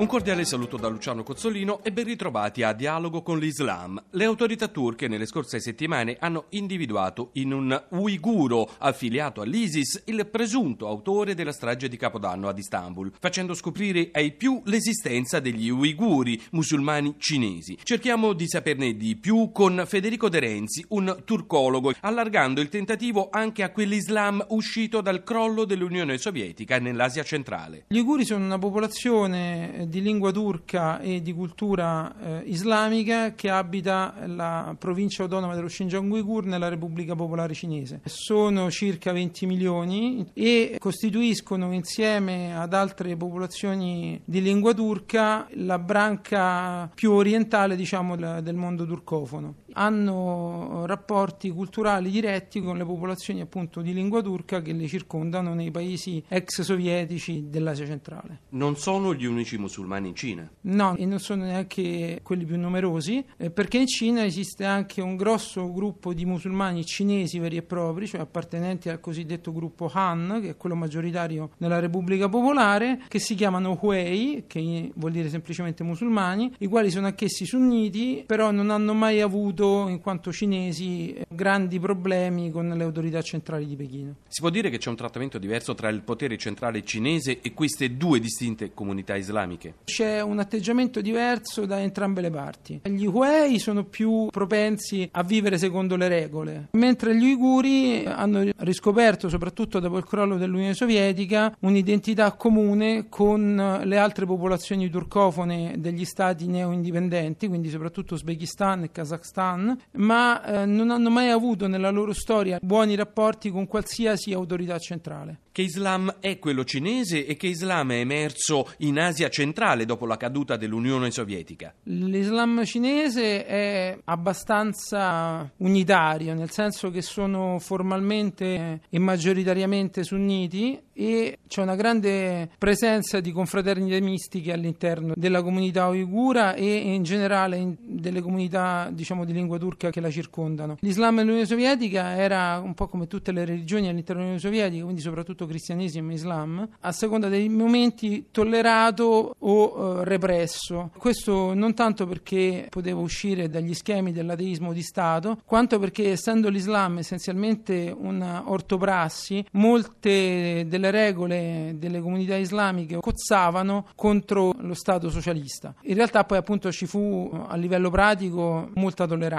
Un cordiale saluto da Luciano Cozzolino e ben ritrovati a Dialogo con l'Islam. Le autorità turche nelle scorse settimane hanno individuato in un uiguro affiliato all'ISIS il presunto autore della strage di Capodanno ad Istanbul, facendo scoprire ai più l'esistenza degli uiguri musulmani cinesi. Cerchiamo di saperne di più con Federico De Renzi, un turcologo, allargando il tentativo anche a quell'Islam uscito dal crollo dell'Unione Sovietica nell'Asia centrale. Gli uiguri sono una popolazione di lingua turca e di cultura eh, islamica che abita la provincia autonoma dello Xinjiang Uighur nella Repubblica Popolare Cinese. Sono circa 20 milioni e costituiscono insieme ad altre popolazioni di lingua turca la branca più orientale diciamo, del mondo turcofono. Hanno rapporti culturali diretti con le popolazioni appunto di lingua turca che le circondano nei paesi ex sovietici dell'Asia centrale. Non sono gli unici musulmani in Cina? No, e non sono neanche quelli più numerosi, eh, perché in Cina esiste anche un grosso gruppo di musulmani cinesi veri e propri, cioè appartenenti al cosiddetto gruppo Han, che è quello maggioritario nella Repubblica Popolare, che si chiamano Huey, che vuol dire semplicemente musulmani, i quali sono anch'essi sunniti, però non hanno mai avuto, in quanto cinesi, grandi problemi con le autorità centrali di Pechino. Si può dire che c'è un trattamento diverso tra il potere centrale cinese e queste due distinte comunità islamiche? C'è un atteggiamento diverso da entrambe le parti. Gli Huey sono più propensi a vivere secondo le regole, mentre gli Uiguri hanno riscoperto, soprattutto dopo il crollo dell'Unione Sovietica, un'identità comune con le altre popolazioni turcofone degli stati neo-indipendenti, quindi soprattutto Uzbekistan e Kazakhstan, ma eh, non hanno mai avuto nella loro storia buoni rapporti con qualsiasi autorità centrale. Che Islam è quello cinese e che Islam è emerso in Asia centrale dopo la caduta dell'Unione Sovietica? L'Islam cinese è abbastanza unitario, nel senso che sono formalmente e maggioritariamente sunniti e c'è una grande presenza di confraternite mistiche all'interno della comunità uigura e in generale in delle comunità diciamo, di lingua turca che la circondano. L'Islam nell'Unione Sovietica era un po' come tutte le religioni all'interno dell'Unione Sovietica, quindi soprattutto cristianesimo e Islam, a seconda dei momenti tollerato o eh, represso. Questo non tanto perché poteva uscire dagli schemi dell'ateismo di Stato, quanto perché essendo l'Islam essenzialmente una ortoprassi, molte delle regole delle comunità islamiche cozzavano contro lo Stato socialista. In realtà poi appunto ci fu a livello pratico molta tolleranza.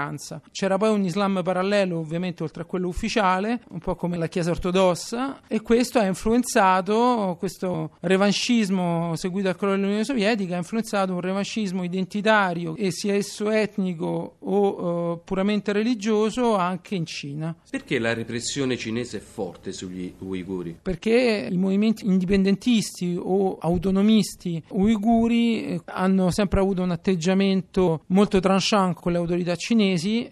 C'era poi un Islam parallelo ovviamente oltre a quello ufficiale, un po' come la Chiesa ortodossa e questo ha influenzato, questo revanchismo seguito al crollo dell'Unione Sovietica ha influenzato un revanchismo identitario e sia esso etnico o uh, puramente religioso anche in Cina. Perché la repressione cinese è forte sugli uiguri? Perché i movimenti indipendentisti o autonomisti uiguri eh, hanno sempre avuto un atteggiamento molto tranchant con le autorità cinesi,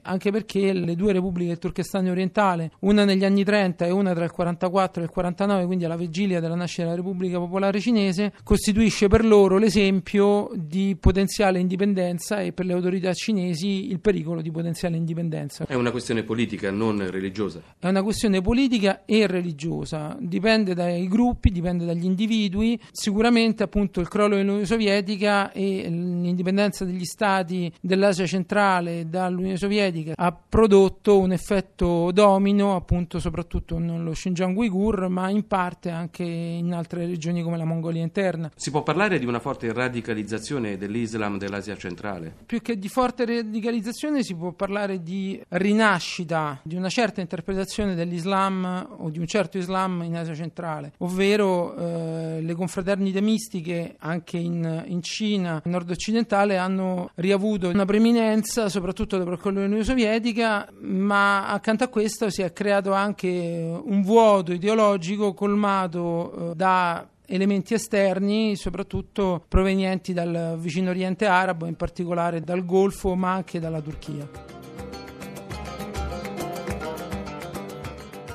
anche perché le due repubbliche del Turkestan orientale, una negli anni 30 e una tra il 44 e il 49, quindi alla vigilia della nascita della Repubblica Popolare Cinese, costituisce per loro l'esempio di potenziale indipendenza e per le autorità cinesi il pericolo di potenziale indipendenza. È una questione politica, non religiosa. È una questione politica e religiosa, dipende dai gruppi, dipende dagli individui. Sicuramente appunto il crollo dell'Unione Sovietica e l'indipendenza degli stati dell'Asia centrale dall'Unione Sovietica ha prodotto un effetto domino appunto soprattutto nello Xinjiang Uighur ma in parte anche in altre regioni come la Mongolia interna. Si può parlare di una forte radicalizzazione dell'Islam dell'Asia centrale? Più che di forte radicalizzazione si può parlare di rinascita di una certa interpretazione dell'Islam o di un certo Islam in Asia centrale ovvero eh, le confraternite mistiche anche in, in Cina nord-occidentale hanno riavuto una preminenza soprattutto dopo il crollo dell'Unione Sovietica, ma accanto a questo si è creato anche un vuoto ideologico colmato eh, da elementi esterni, soprattutto provenienti dal vicino Oriente arabo, in particolare dal Golfo, ma anche dalla Turchia.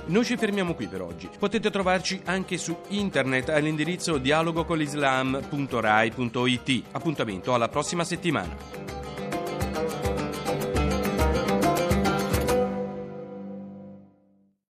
Noi ci fermiamo qui per oggi. Potete trovarci anche su internet all'indirizzo dialogocolislam.rai.it. Appuntamento alla prossima settimana.